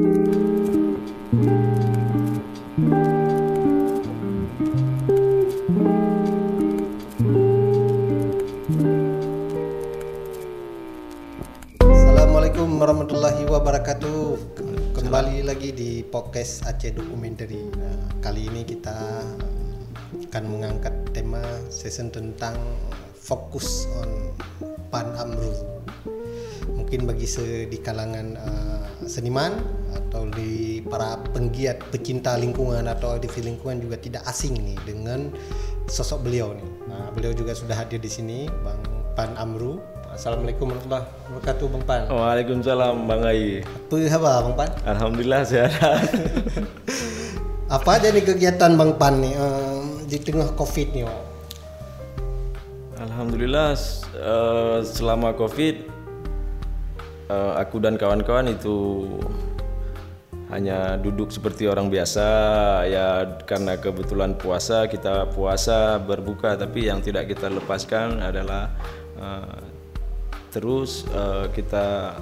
Assalamualaikum warahmatullahi wabarakatuh. Kembali lagi di podcast Aceh Documentary. Nah, kali ini kita akan mengangkat tema season tentang fokus on Pan Amru. Mungkin bagi se di kalangan uh, seniman atau di para penggiat pecinta lingkungan atau di lingkungan juga tidak asing nih dengan sosok beliau nih. Nah, beliau juga sudah hadir di sini, Bang Pan Amru. Assalamualaikum warahmatullahi wabarakatuh, Bang Pan. Waalaikumsalam Bang Ai. Apa khabar Bang Pan? Alhamdulillah sehat. Apa aja nih kegiatan Bang Pan nih eh, di tengah Covid nih? Wak? Alhamdulillah eh, selama Covid eh, aku dan kawan-kawan itu hanya duduk seperti orang biasa ya karena kebetulan puasa kita puasa berbuka tapi yang tidak kita lepaskan adalah eh, terus eh, kita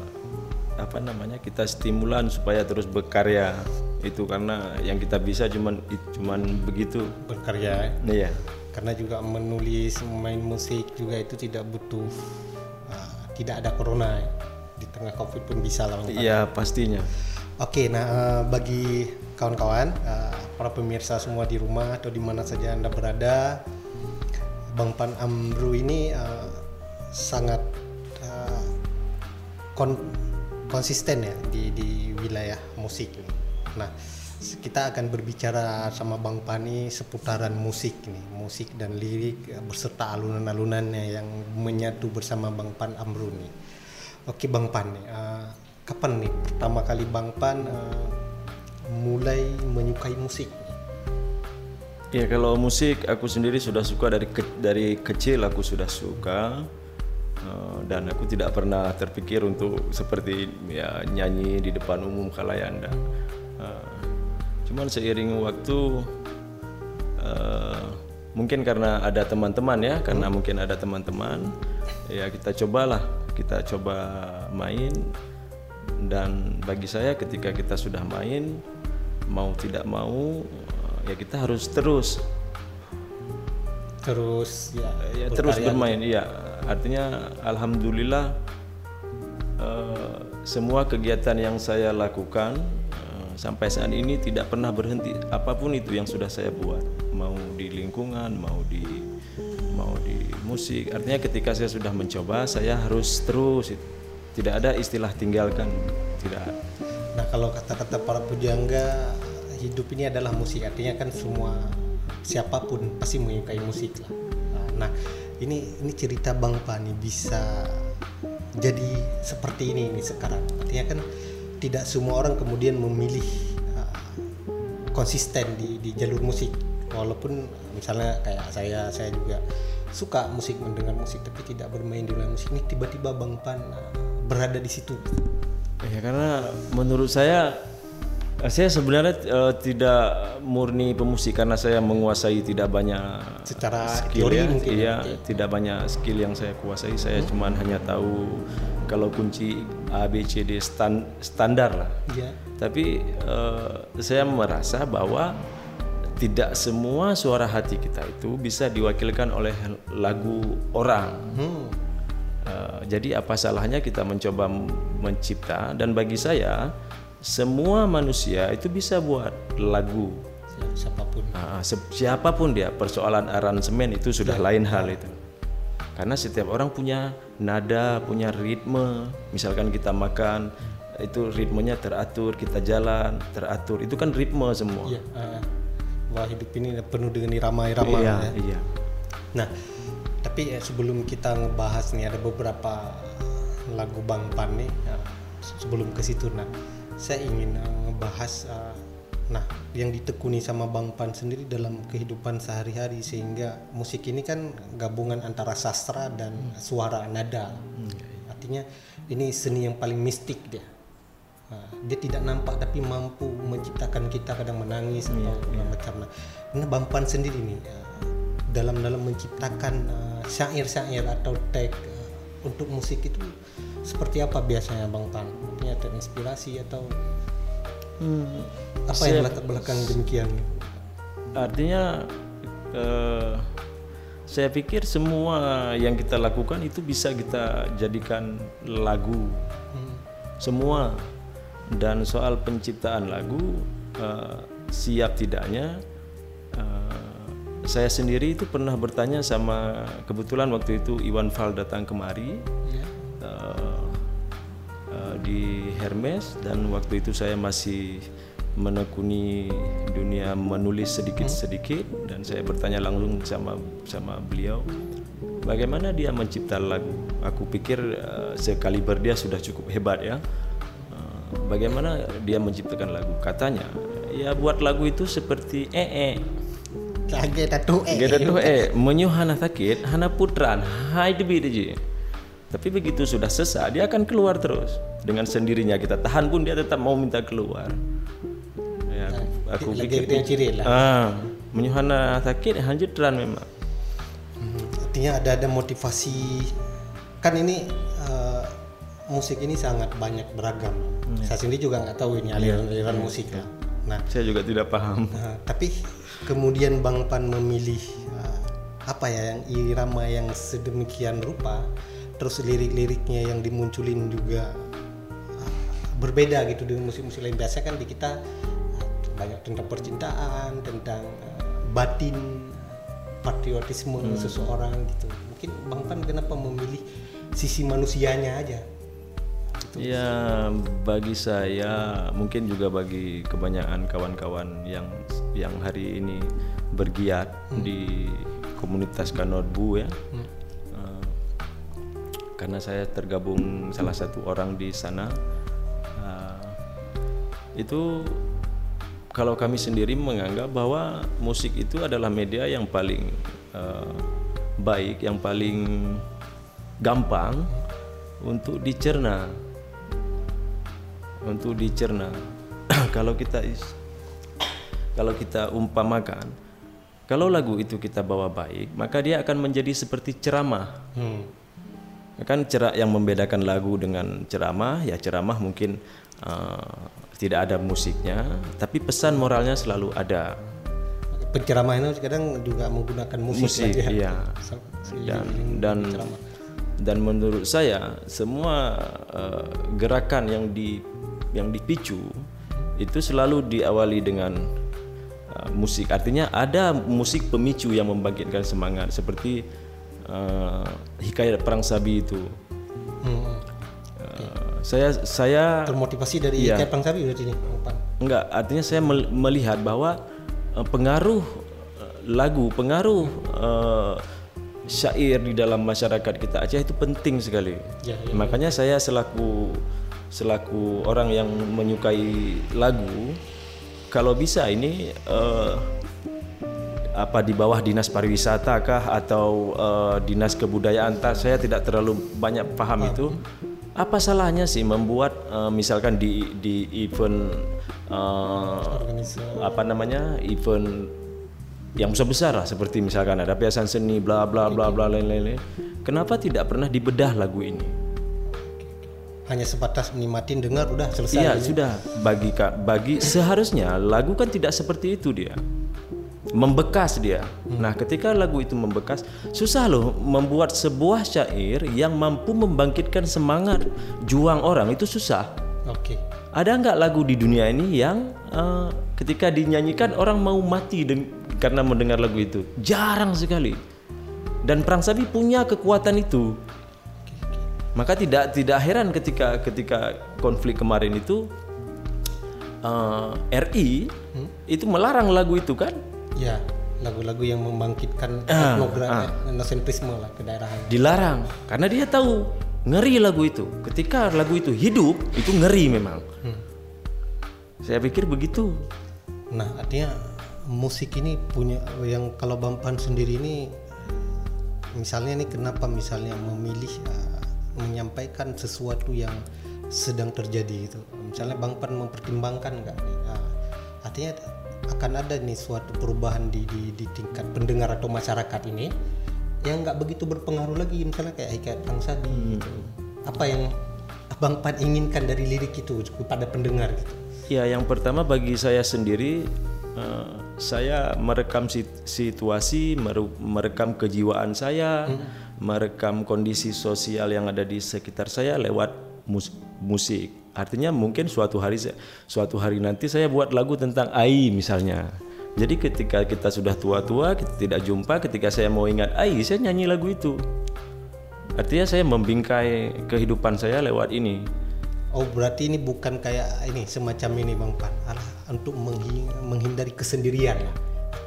apa namanya kita stimulan supaya terus berkarya. Itu karena yang kita bisa cuman cuman begitu. Berkarya ya. iya. Karena juga menulis, main musik juga itu tidak butuh uh, tidak ada corona. Di tengah Covid pun bisa lah iya pastinya Oke, nah eh, bagi kawan-kawan, eh, para pemirsa semua di rumah atau di mana saja anda berada, Bang Pan Amru ini eh, sangat eh, kon- konsisten ya di, di wilayah musik. Nah, kita akan berbicara sama Bang Pani seputaran musik nih, musik dan lirik beserta alunan-alunannya yang menyatu bersama Bang Pan Amru nih. Oke Bang Pan eh, kapan nih pertama kali Bang Pan eh, mulai menyukai musik? Ya kalau musik aku sendiri sudah suka. Dari ke- dari kecil aku sudah suka. Eh, dan aku tidak pernah terpikir untuk seperti ya nyanyi di depan umum khalayak anda. Eh, cuman seiring waktu eh, mungkin karena ada teman-teman ya karena mungkin ada teman-teman ya kita cobalah. Kita coba main dan bagi saya ketika kita sudah main mau tidak mau ya kita harus terus. Terus ya, ya terus bermain iya. Artinya alhamdulillah eh, semua kegiatan yang saya lakukan eh, sampai saat ini tidak pernah berhenti. Apa pun itu yang sudah saya buat mau di lingkungan mau di mau di musik. Artinya ketika saya sudah mencoba saya harus terus itu tidak ada istilah tinggalkan tidak. Nah kalau kata-kata para pujangga hidup ini adalah musik artinya kan semua siapa pun pasti menyukai musik lah. Nah ini ini cerita Bang Pani bisa jadi seperti ini ini sekarang. Artinya kan tidak semua orang kemudian memilih uh, konsisten di, di jalur musik walaupun misalnya kayak saya saya juga suka musik mendengar musik tapi tidak bermain di dalam musik ini tiba-tiba Bang Pan uh, berada di situ. Ya karena menurut saya eh, saya sebenarnya eh, tidak murni pemusik karena saya menguasai tidak banyak Secara skill teori ya. mungkin ya, Iya, tidak banyak skill yang saya kuasai. Saya cuman hanya tahu kalau kunci A B C D stan- standar lah. Iya. Tapi eh, saya merasa bahwa tidak semua suara hati kita itu bisa diwakilkan oleh lagu orang. Hmm. Uh, jadi apa salahnya kita mencoba mencipta? Dan bagi saya semua manusia itu bisa buat lagu. Si- siapa pun se- siapa pun dia persoalan aransemen itu sudah lain hal itu. Karena setiap orang punya nada punya ritme. Misalkan kita makan itu ritmenya teratur kita jalan teratur. Itu kan ritme semua. Iya eh, wah hidup ini penuh dengan irama-irama iya, ya. iya. nah tapi eh, sebelum kita ngebahas nih ada beberapa lagu Bang Pan nih eh, sebelum ke situ. Nah saya ingin eh, ngebahas eh, nah yang ditekuni sama Bang Pan sendiri dalam kehidupan sehari-hari sehingga musik ini kan gabungan antara sastra dan suara nada. Artinya ini seni yang paling mistik dia Nah, dia tidak nampak tapi mampu menciptakan kita kadang menangis atau segala macam. Nah, nah Bang Pan sendiri nih dalam dalam menciptakan syair-syair atau tag untuk musik itu seperti apa biasanya Bang Pan? Artinya terinspirasi atau Hmm, Apa yang latar belakang demikian? artinya eh, saya pikir semua yang kita lakukan itu bisa kita jadikan lagu semua dan soal penciptaan lagu eh, siap tidaknya eh, saya sendiri itu pernah bertanya sama kebetulan waktu itu Iwan Fal datang kemari Ya. eh, eh, di Hermes dan waktu itu saya masih menekuni dunia menulis sedikit-sedikit dan saya bertanya langsung sama sama beliau bagaimana dia mencipta lagu aku pikir eh, sekaliber dia sudah cukup hebat ya bagaimana dia menciptakan lagu katanya ya buat lagu itu seperti ee Kaget atau eh. Tuh eh menyu hana sakit, hana putran, hai debi deji. Tapi begitu sudah sesak, dia akan keluar terus dengan sendirinya kita tahan pun dia tetap mau minta keluar. Ya, aku, aku Lagi pikir yang ciri lah. ah menyu hana sakit hanjutran memang. Hmm, Artinya ada ada motivasi. Kan ini eh, musik ini sangat banyak beragam. Saya sendiri juga nggak tahu ini aliran-aliran musik lah. Nah, Saya juga tidak paham. Nah, tapi kemudian Bang Pan memilih uh, apa ya yang irama yang sedemikian rupa, terus lirik-liriknya yang dimunculin juga uh, berbeda gitu dengan musik-musik lain. Biasa kan di kita uh, banyak tentang percintaan, tentang uh, batin, patriotisme seseorang gitu. Mungkin Bang Pan kenapa memilih sisi manusianya aja? Ya bagi saya mungkin juga bagi kebanyakan kawan-kawan yang yang hari ini bergiat di komunitas Kanotbu ya. Eh, karena saya tergabung salah satu orang di sana. eh, itu kalau kami sendiri menganggap bahwa musik itu adalah media yang paling eh, baik, yang paling gampang untuk dicerna untuk dicerna. kalau kita is- kalau kita umpamakan, kalau lagu itu kita bawa baik, maka dia akan menjadi seperti ceramah. Hmm. Kan cerak yang membedakan lagu dengan ceramah, ya ceramah mungkin uh, tidak ada musiknya, tapi pesan moralnya selalu ada. Penceramah itu kadang juga menggunakan musik, Musik, dia. iya. Dan dan dan menurut saya semua uh, gerakan yang di yang dipicu itu selalu diawali dengan uh, musik. Artinya ada musik pemicu yang membangkitkan semangat seperti uh, hikayat perang sabi itu. Hmm. Uh, saya saya termotivasi dari Iya. Hikayat Perang Sabi berarti Pan. enggak artinya saya mel- melihat bahwa uh, pengaruh uh, lagu, pengaruh uh, syair di dalam masyarakat kita Aceh itu penting sekali. Ya, Makanya saya selaku selaku orang yang menyukai lagu, kalau bisa ini eh, apa di bawah dinas pariwisata kah atau eh, dinas kebudayaan tak saya tidak terlalu banyak paham itu. Apa salahnya sih membuat eh, misalkan di di event Organisasi apa namanya event yang besar besar lah seperti misalkan ada piasan seni bla bla bla bla lain-lain kenapa tidak pernah dibedah lagu ini hanya sebatas menikmatin dengar udah selesai. iya sudah bagi kak bagi seharusnya lagu kan tidak seperti itu dia membekas dia nah ketika lagu itu membekas susah loh membuat sebuah syair yang mampu membangkitkan semangat juang orang itu susah Oke. Ada nggak lagu di dunia ini yang eh, ketika dinyanyikan orang mau mati karena mendengar lagu itu? Jarang sekali. Dan Perang Sabi punya kekuatan itu. Maka tidak tidak heran ketika ketika konflik kemarin itu eh, RI itu melarang lagu itu kan? Ya, lagu-lagu yang membangkitkan Ah, etnografi, etnosentrisme lah ke daerahan. Dilarang karena dia tahu ngeri lagu itu. Ketika lagu itu hidup itu ngeri memang. Saya pikir begitu. Nah, artinya musik ini punya yang kalau Bampan sendiri ini misalnya nih kenapa misalnya memilih uh, menyampaikan sesuatu yang sedang terjadi itu. Misalnya Bampan mempertimbangkan nggak nih? uh, artinya akan ada nih suatu perubahan di, di, di tingkat pendengar atau masyarakat ini yang nggak begitu berpengaruh lagi misalnya kayak hikayat Bang Sadi gitu. Apa yang Bang Pan inginkan dari lirik itu kepada pendengar gitu. Ya, yang pertama bagi saya sendiri, eh, saya merekam sit- situasi, merekam kejiwaan saya, merekam kondisi sosial yang ada di sekitar saya lewat mus- musik. Artinya mungkin suatu hari, suatu hari nanti saya buat lagu tentang AI misalnya. Jadi ketika kita sudah tua-tua, kita tidak jumpa, ketika saya mau ingat AI, saya nyanyi lagu itu. Artinya saya membingkai kehidupan saya lewat ini. Oh berarti ini bukan kayak ini semacam ini Bang Pan. Untuk menghi- menghindari kesendirian.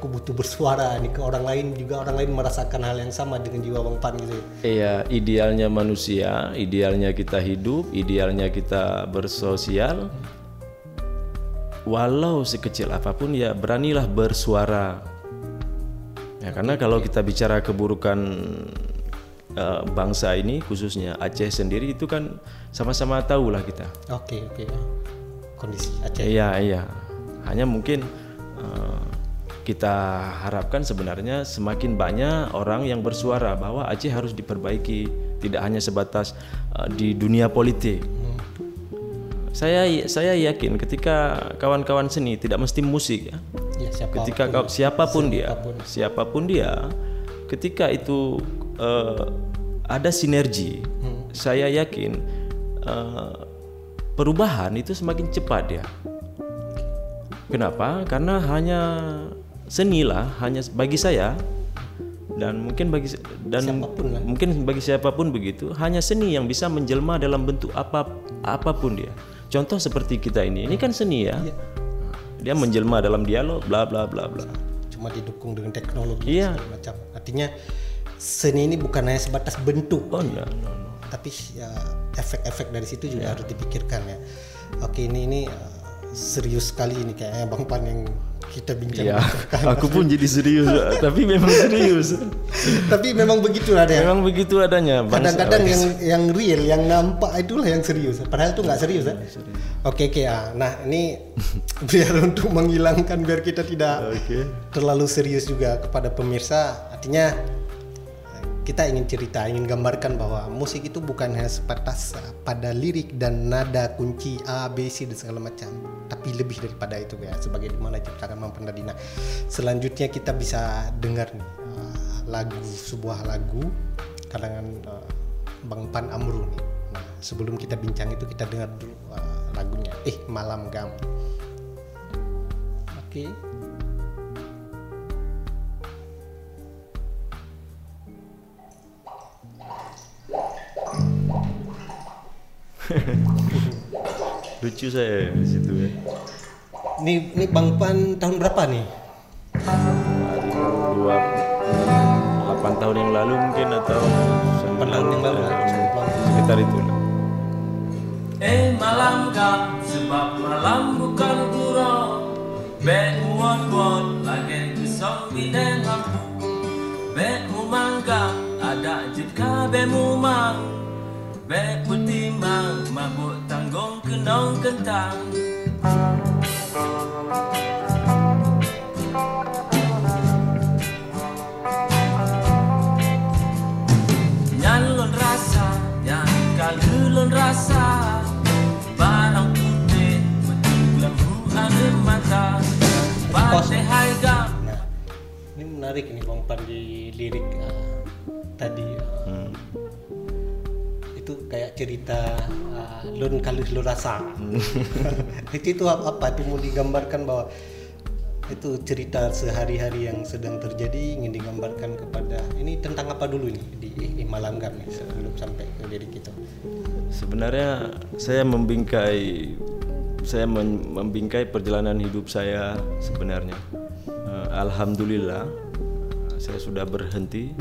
Aku butuh bersuara nih ke orang lain juga orang lain merasakan hal yang sama dengan jiwa Bang Pan gitu. ya. Iya, idealnya manusia, idealnya kita hidup, idealnya kita bersosial. Walau sekecil apa pun ya beranilah bersuara. Ya karena kalau kita bicara keburukan eh, bangsa ini khususnya Aceh sendiri itu kan sama-sama tahu lah kita. Oke oke. Kondisi Aceh. Iya iya. Hanya mungkin eh, kita harapkan sebenarnya semakin banyak orang yang bersuara bahwa Aceh harus diperbaiki, tidak hanya sebatas eh, di dunia politik. Saya saya yakin ketika kawan-kawan seni tidak mesti musik ya. Ya siapa? Ketika kau siapa pun dia, siapa pun dia, ketika itu eh, ada sinergi, saya yakin eh, perubahan itu semakin cepat ya. Kenapa? Karena hanya seni lah, hanya bagi saya dan mungkin bagi dan Siapa pun lah. mungkin bagi siapa pun begitu, hanya seni yang bisa menjelma dalam bentuk apa apa pun dia. Contoh seperti kita ini, ini kan seni ya. Dia menjelma dalam dialog, bla bla bla bla. Cuma didukung dengan teknologi Iya. macam. Artinya seni ini bukan hanya sebatas bentuk. Oh no, no, no. tapi ya efek-efek dari situ juga harus dipikirkan ya. Oke ini ini uh, serius sekali ini kayaknya Bang Pan yang kita bincang. Ya, aku pun jadi serius, tapi memang serius. tapi memang begitu ada. Memang begitu adanya. Kadang-kadang yang yang real, yang nampak itulah yang serius. Padahal itu nggak serius ya. Oke oke ya. Nah ini biar untuk menghilangkan biar kita tidak Oke. terlalu serius juga kepada pemirsa. Artinya kita ingin cerita, ingin gambarkan bahwa musik itu bukan hanya sebatas pada lirik dan nada kunci A, B, C dan segala macam, tapi lebih daripada itu ya, sebagai di mana diciptakan Mang Pandadina. Selanjutnya kita bisa dengar nih uh, lagu sebuah lagu karangan uh, Bang Pan Amru nih. Nah, sebelum kita bincang itu kita dengar dulu uh, lagunya. Eh, Malam Gam. Oke. Lucu saya di situ ya. Ini ini Bang Pan tahun berapa nih? Dua, delapan tahun yang lalu mungkin atau sembilan tahun yang lalu, ya, sekitar itu. lah. Eh malam gam sebab malam bukan kurang Bet muat muat lagi kusong bidang lampu Bet mu mangga ada jika be mu Bet putih mang mabuk tanggung kenong kentang. Nyalon rasa, nyan kalulon rasa. Barang putih, betulang ada mata. Pate hai gam Nah, ini menarik nih Bang Pan di lirik uh, tadi. uh, Itu kayak cerita uh, lun kalus lu rasa. itu itu apa, apa? Itu mau digambarkan bahwa itu cerita sehari-hari yang sedang terjadi ingin digambarkan kepada ini tentang apa dulu nih di eh, malam gam nih sebelum sampai ke lirik itu. Sebenarnya saya membingkai saya membingkai perjalanan hidup saya sebenarnya. Eh, Alhamdulillah saya sudah berhenti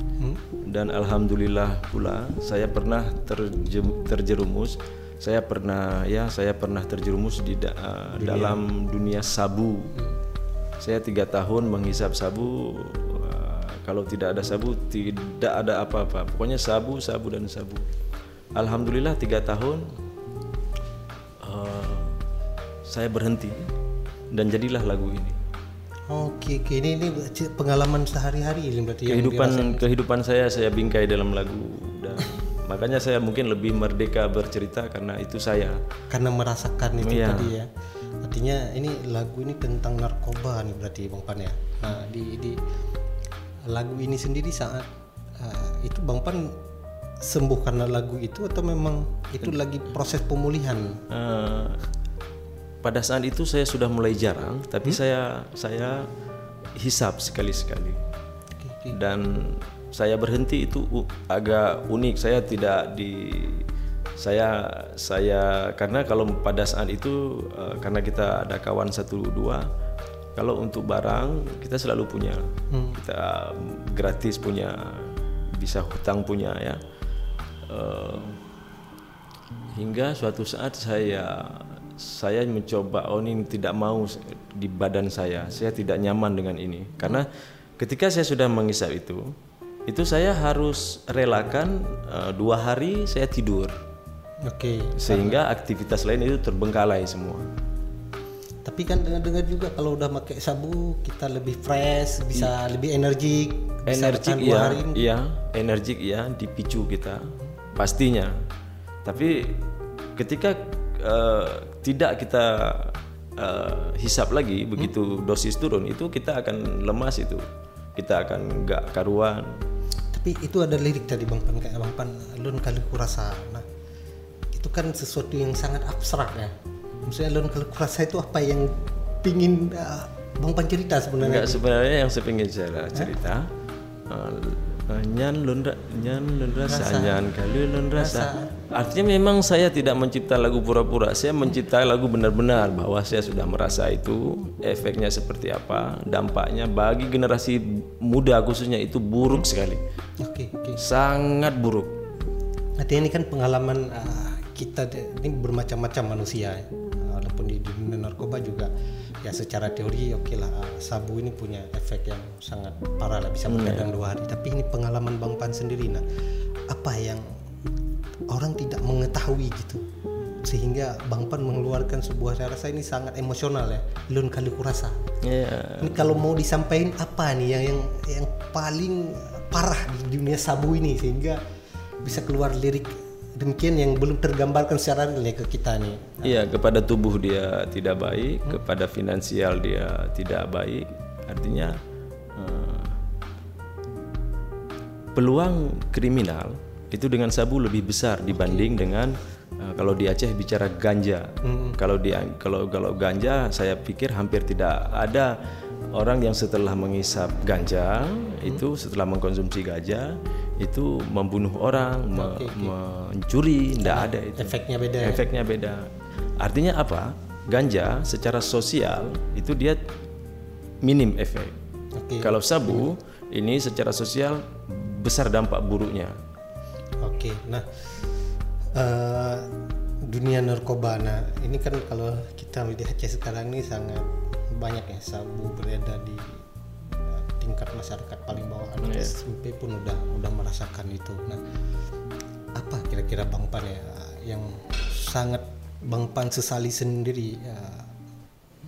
dan alhamdulillah pula saya pernah terjem- terjerumus saya pernah ya saya pernah terjerumus di da- eh, dalam dunia sabu. Saya tiga tahun menghisap sabu. eh, kalau tidak ada sabu tidak ada apa-apa. Pokoknya sabu, sabu dan sabu. Alhamdulillah tiga tahun eh, saya berhenti dan jadilah lagu ini. Oke, oke. ini ini pengalaman sehari-hari ini berarti yang Kehidupan kehidupan saya saya bingkai dalam lagu dan makanya saya mungkin lebih merdeka bercerita karena itu saya. karena merasakan itu Iya. tadi ya artinya ini lagu ini tentang narkoba nih berarti bang Pan ya nah di di lagu ini sendiri saat uh, itu bang Pan sembuh karena lagu itu atau memang itu lagi proses pemulihan Eh, pada saat itu saya sudah mulai jarang, tapi saya saya hisap sekali-sekali. Dan saya berhenti itu agak unik. Saya tidak di saya saya karena kalau pada saat itu eh, karena kita ada kawan satu dua kalau untuk barang kita selalu punya. Kita gratis punya bisa hutang punya ya. Eh, hingga suatu saat saya saya mencoba oh ini tidak mau di badan saya. Saya tidak nyaman dengan ini. Karena ketika saya sudah mengisap itu itu saya harus relakan eh, dua hari saya tidur. Oke, sehingga aktivitas lain itu terbengkalai semua. Tapi kan dengar-dengar juga kalau udah pakai sabu kita lebih fresh, bisa lebih energik, energik ya hari. iya. Energik ya dipicu kita pastinya. Tapi ketika eh, tidak kita eh, hisap lagi begitu dosis turun itu kita akan lemas itu kita akan nggak karuan Tapi itu ada lirik tadi Bang Pan kayak Bang Pan lun kali kurasa. Nah, itu kan sesuatu yang sangat abstrak ya. Maksudnya lun kali kurasa itu apa yang pingin uh, Bang Pan cerita sebenarnya? Enggak sebenarnya yang saya ingin saya cerita eh, eh, nyan lun ra- nyan lun rasa nyan kali lun rasa. Artinya memang saya tidak mencipta lagu pura-pura saya mencipta lagu benar-benar bahwa saya sudah merasa itu efeknya seperti apa dampaknya bagi generasi muda khususnya itu buruk sekali. Oke, oke. sangat buruk. Artinya ini kan pengalaman uh, kita ini bermacam-macam manusia ya. Walaupun di dunia narkoba juga ya secara teori oke lah uh, sabu ini punya efek yang sangat parah lah bisa begadang dua hari. Tapi ini pengalaman Bang Pan sendiri nah apa yang orang tidak mengetahui gitu sehingga Bang Pan mengeluarkan sebuah saya rasa ini sangat emosional ya lun kali kurasa ya ini kalau mau disampaikan apa nih yang yang yang paling parah di dunia sabu ini sehingga bisa keluar lirik demikian yang belum tergambarkan secara real ya ke kita nih. Iya, kepada tubuh dia tidak baik, kepada finansial dia tidak baik. Artinya eh, peluang kriminal itu dengan sabu lebih besar dibanding dengan eh, kalau di Aceh bicara ganja. Kalau di kalau kalau ganja saya pikir hampir tidak ada orang yang setelah mengisap ganja itu setelah mengkonsumsi ganja itu membunuh orang, me- mencuri, tidak ada itu Efeknya beda. ya. efeknya beda. Artinya apa? Ganja secara sosial itu dia minim efek. Oke. Kalau sabu ini secara sosial besar dampak buruknya. Oke. Nah eh, dunia narkoba. Nah ini kan kalau kita Aceh sekarang ini sangat banyak ya sabu beredar di eh, tingkat masyarakat paling bawah. Anak SMP pun udah udah merasakan itu. Nah apa kira-kira Bang Pan ya yang sangat Bang Pan sesali sendiri ya,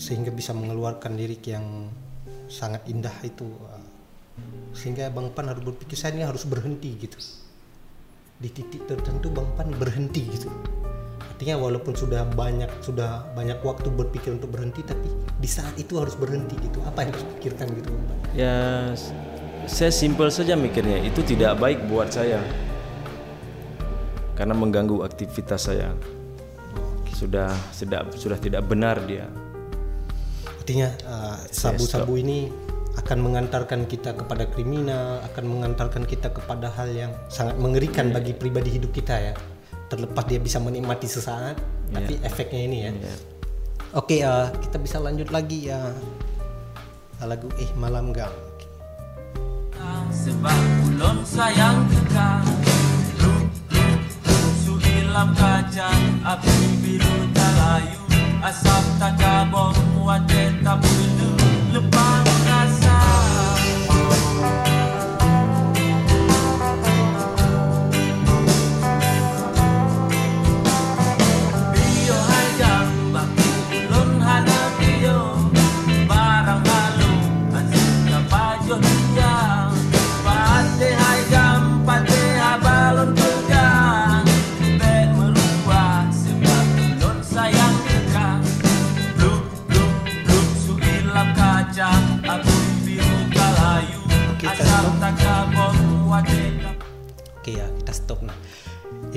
sehingga bisa mengeluarkan lirik yang sangat indah itu eh, sehingga Bang Pan harus berpikir saya ini harus berhenti gitu. Di titik tertentu Bang Pan berhenti gitu artinya walaupun sudah banyak sudah banyak waktu berpikir untuk berhenti tapi di saat itu harus berhenti gitu apa yang harus pikirkan gitu Ya saya simpel saja mikirnya itu tidak baik buat saya. Karena mengganggu aktivitas saya. Sudah sudah sudah tidak benar dia. artinya uh, sabu-sabu ini akan mengantarkan kita kepada kriminal akan mengantarkan kita kepada hal yang sangat mengerikan bagi pribadi hidup kita ya terlepas dia bisa menikmati sesaat tapi efeknya ini ya. Ya. oke uh, kita bisa lanjut lagi ya. Lagu eh malam gang. Sebab ulun sayang kekal Lu, lu, Su ilam kaca Api biru talayu Asap tak kabong Wate tak bulu Lepang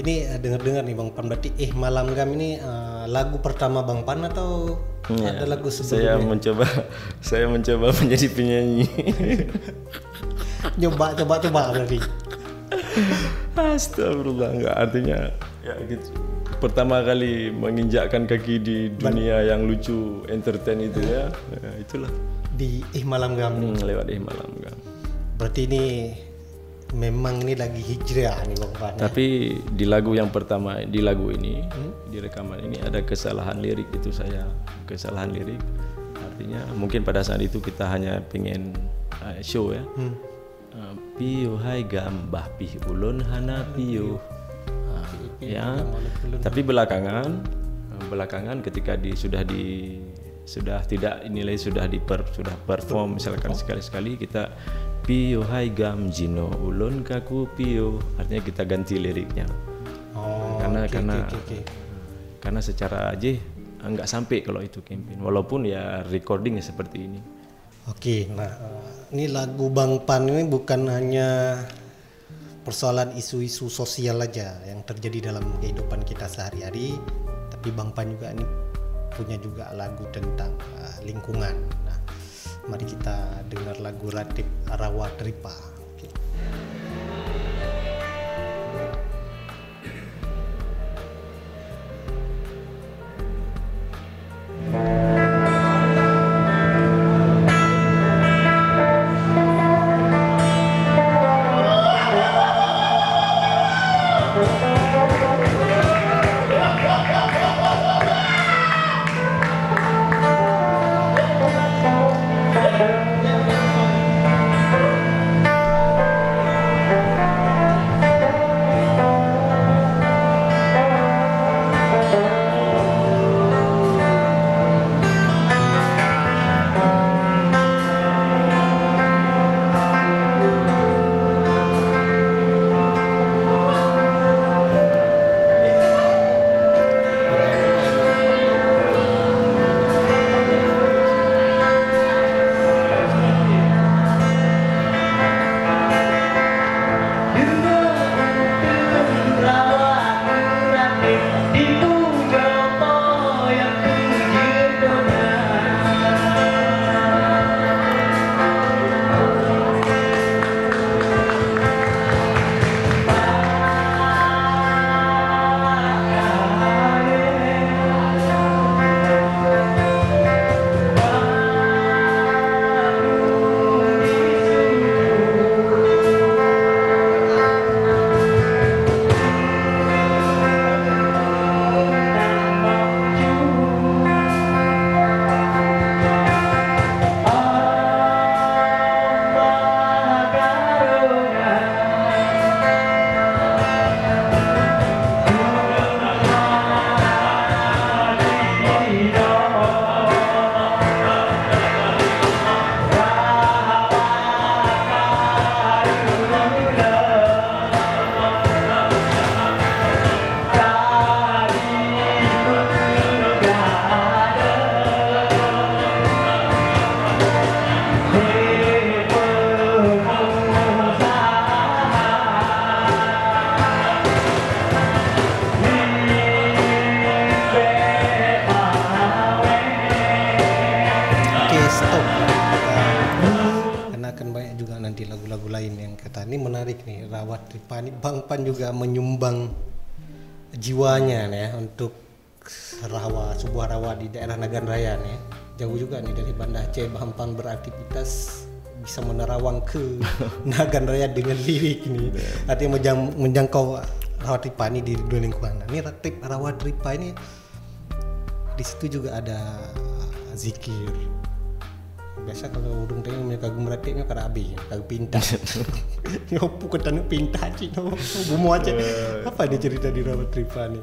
ini eh, dengar-dengar nih bang Pan. Berarti eh malam gam ini eh, lagu pertama bang Pan atau Ya, ada lagu sebelum saya mencoba saya mencoba menjadi penyanyi. Nyoba coba coba berarti. Astagfirullah enggak artinya ya gitu. Pertama kali menginjakkan kaki di dunia yang lucu entertain itu ya, ya itulah. Di eh malam gam. Hmm, lewat eh malam kan berarti ini memang ini lagi hijrah nih bang Pan tapi di lagu yang pertama di lagu ini di rekaman ini ada kesalahan lirik itu saya. Kesalahan lirik. Artinya mungkin pada saat itu kita hanya pengen uh, show ya. Uh, pio hai gambah pi ulun hana Ah, ya. tapi belakangan uh, belakangan ketika di sudah di sudah tidak nilai sudah di per, sudah perform misalkan sekali-sekali kita pio hai gam jino. Ulun kaku pio artinya kita ganti liriknya. Oh karena oke, karena oke, oke. karena secara aja nggak sampai kalau itu campaign. Walaupun ya recordingnya seperti ini. Oke, nah eh, ini lagu Bang Pan ini bukan hanya persoalan isu-isu sosial aja yang terjadi dalam kehidupan kita sehari-hari, tapi Bang Pan juga ini punya juga lagu tentang eh, lingkungan. Mari kita dengar lagu Ratip Rawa Tripa. Oke. Oke Tripa ini Bang Pan juga menyumbang jiwanya nih ya untuk rawa sebuah rawa di daerah Nagan Raya nih ya. jauh juga nih dari Banda Aceh Bang Pan beraktivitas bisa menerawang ke Nagan Raya dengan lirik nih. Artinya menjang- menjangkau rawat Tripa ini di dunia lingkungan. Nah, ini rawat Tripa ini di situ juga ada zikir biasa kalau urung tengok punya kagum meratiknya kada abi kagum pinta ngopu ke tanah pinta cik. No bumu aja apa dia cerita di rawat tripa nih?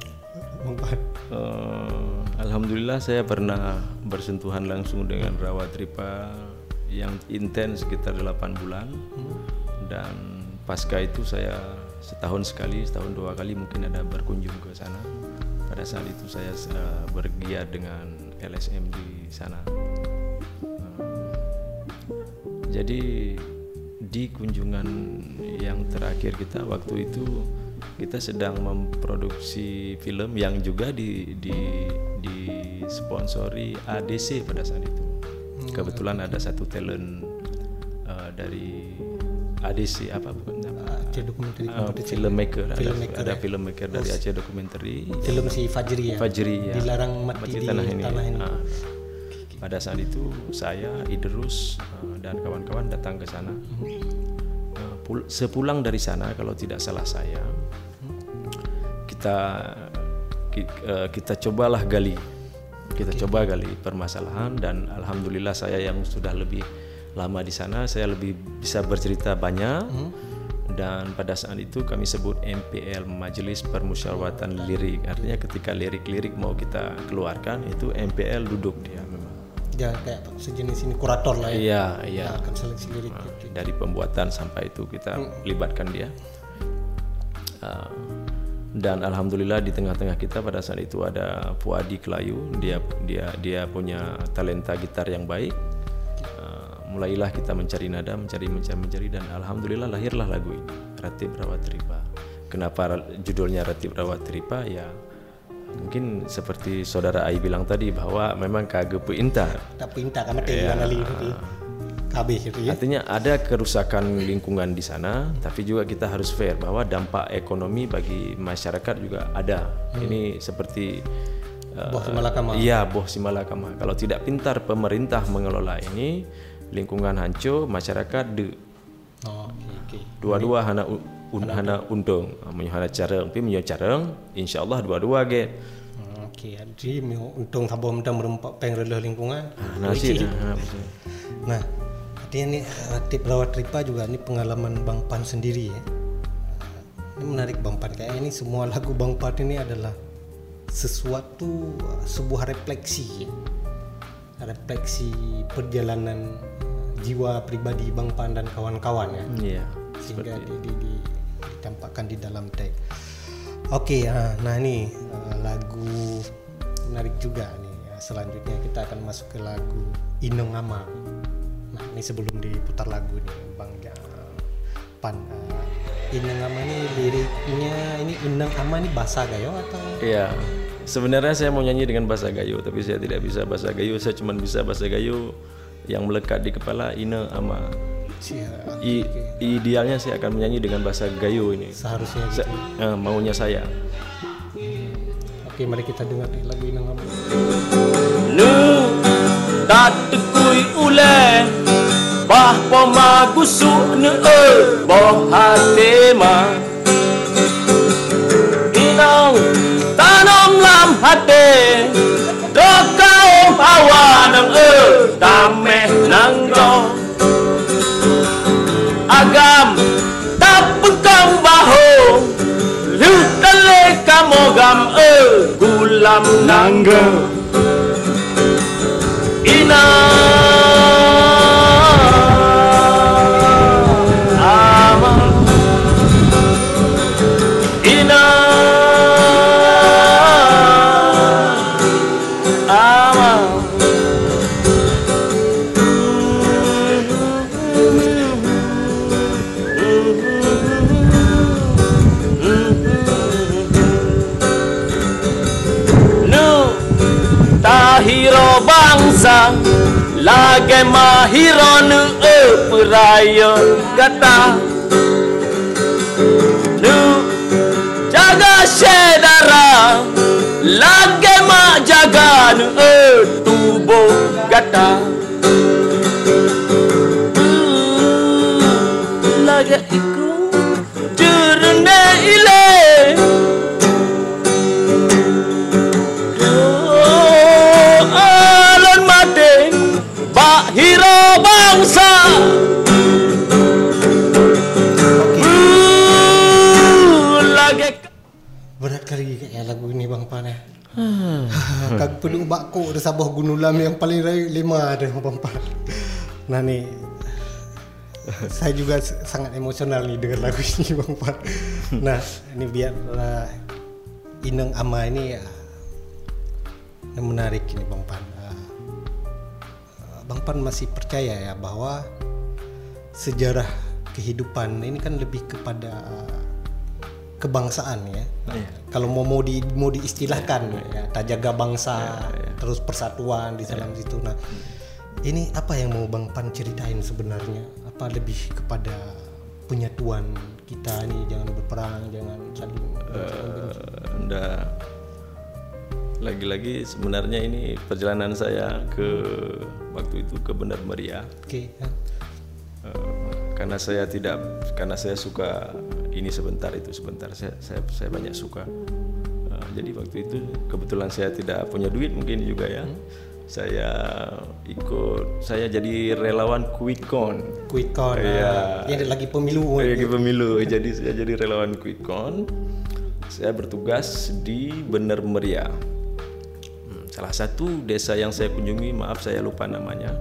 Eh, Alhamdulillah saya pernah bersentuhan langsung dengan rawat tripa yang intens sekitar 8 bulan. Dan pasca itu saya setahun sekali setahun dua kali mungkin ada berkunjung ke sana. Pada saat itu saya eh, bergiat dengan LSM di sana jadi di kunjungan yang terakhir kita waktu itu kita sedang memproduksi film yang juga di di di sponsori ADC pada saat itu. Kebetulan ada satu talent uh, dari ADC apa bukan Aceh dokumenter uh, filmmaker, ada, ada filmmaker dari Aceh dokumenter film si Fajri ya Fajri ya dilarang mati di tanah ini. tanah ini. Ah. Pada saat itu saya Idrus uh, dan kawan-kawan datang ke sana. Uh, pul- sepulang dari sana kalau tidak salah saya kita ki- uh, kita cobalah gali. Kita coba gali permasalahan dan alhamdulillah saya yang sudah lebih lama di sana saya lebih bisa bercerita banyak. Dan pada saat itu kami sebut MPL Majelis Permusyawaratan Lirik. Artinya ketika lirik-lirik mau kita keluarkan itu MPL duduk dia ya kayak sejenis ini kurator lah ya. Iya iya. Akan seleksi lirik dari pembuatan sampai itu kita libatkan dia. Uh, dan alhamdulillah di tengah-tengah kita pada saat itu ada Puadi Kelayu. Dia dia dia punya talenta gitar yang baik. Uh, mulailah kita mencari nada mencari mencari mencari dan alhamdulillah lahirlah lagu ini Ratib Rawat Ripa kenapa judulnya Ratib Rawat Ripa ya mungkin seperti saudara Ai bilang tadi bahwa memang kagak intar tak pinta kan mati kan ali itu kabeh itu ya Artinya ada kerusakan lingkungan di sana, tapi juga kita harus fair bahwa dampak ekonomi bagi masyarakat juga ada. Ini seperti uh, Boh Simalakama. Iya, boh Simalakama. Kalau tidak pintar pemerintah mengelola ini, lingkungan hancur, masyarakat de oh oke oke dua-dua hana u- un, hana untung, menyo hana careng, tapi menyo careng, insyaallah dua-dua ge. Hmm, Oke, jadi untung sabah mendam merempak pengreleh lingkungan. Nah, sih, nah, betul. Nah, artinya nih Ratib Rawat Ripa juga ini pengalaman Bang Pan sendiri ya. Ini menarik Bang Pan. Kayaknya ini semua lagu Bang Pan ini adalah sesuatu sebuah refleksi, ya. refleksi perjalanan jiwa pribadi Bang Pan dan kawan-kawan ya. Iya. sehingga di, di, di- ditampakkan di dalam tag. Oke, ah, nah ini ah, lagu menarik juga nih. Ya, selanjutnya kita akan masuk ke lagu Inong Ama. Nah ini sebelum diputar lagu nih, Bang ah, Pan. ah, Inong Ama ini liriknya ini Inong Ama ini bahasa Gayo atau? Iya. Sebenarnya saya mau nyanyi dengan bahasa Gayo, tapi saya tidak bisa bahasa Gayo. Saya cuma bisa bahasa Gayo yang melekat di kepala Ina ama. Cia, I, idealnya saya akan menyanyi dengan bahasa Gayo ini. seharusnya Sa- gitu. eh, maunya saya. Oke, mari kita dengar nih lagu Inong Ama. Nu tak tekui ule Bah pemagusu ne e Boh hati ma Inang tanam lam hati Dokau hawa nang e Tameh nang do kamogam e Gulam nangga. Ina lagi mahiro nu e kata nu jaga sedara lagi mak jaga nu tubuh kata bakko ada sabah gunulam yang paling raya lima ada Pan. Nah nih saya juga sangat emosional nih dengan lagu ini Bang Pan. Nah ini biarlah Ineng Ama ini ya ini menarik ini Bang Pan. Ah, Bang Pan masih percaya ya bahwa sejarah kehidupan ini kan lebih kepada kebangsaan ya. Iya. Kalau mau mau di mau diistilahkan ya, tak jaga bangsa, terus persatuan di dalam situ. Nah, ini apa yang mau Bang Pan ceritain sebenarnya? Apa lebih kepada penyatuan kita nih jangan berperang, jangan saling Eh, ndak. Lagi-lagi sebenarnya ini perjalanan saya ke waktu itu ke Benar Meriah. Oke, ya. Eh, karena saya tidak karena saya suka ini sebentar itu sebentar. Saya saya, saya banyak suka. Eh, jadi waktu itu kebetulan saya tidak punya duit mungkin juga ya. Saya ikut saya jadi relawan quickcon Quick count. Iya. Nah, ini lagi pemilu. lagi pemilu. Jadi saya jadi relawan quickcon saya bertugas di Bener Meriah Hmm, salah satu desa yang saya kunjungi maaf saya lupa namanya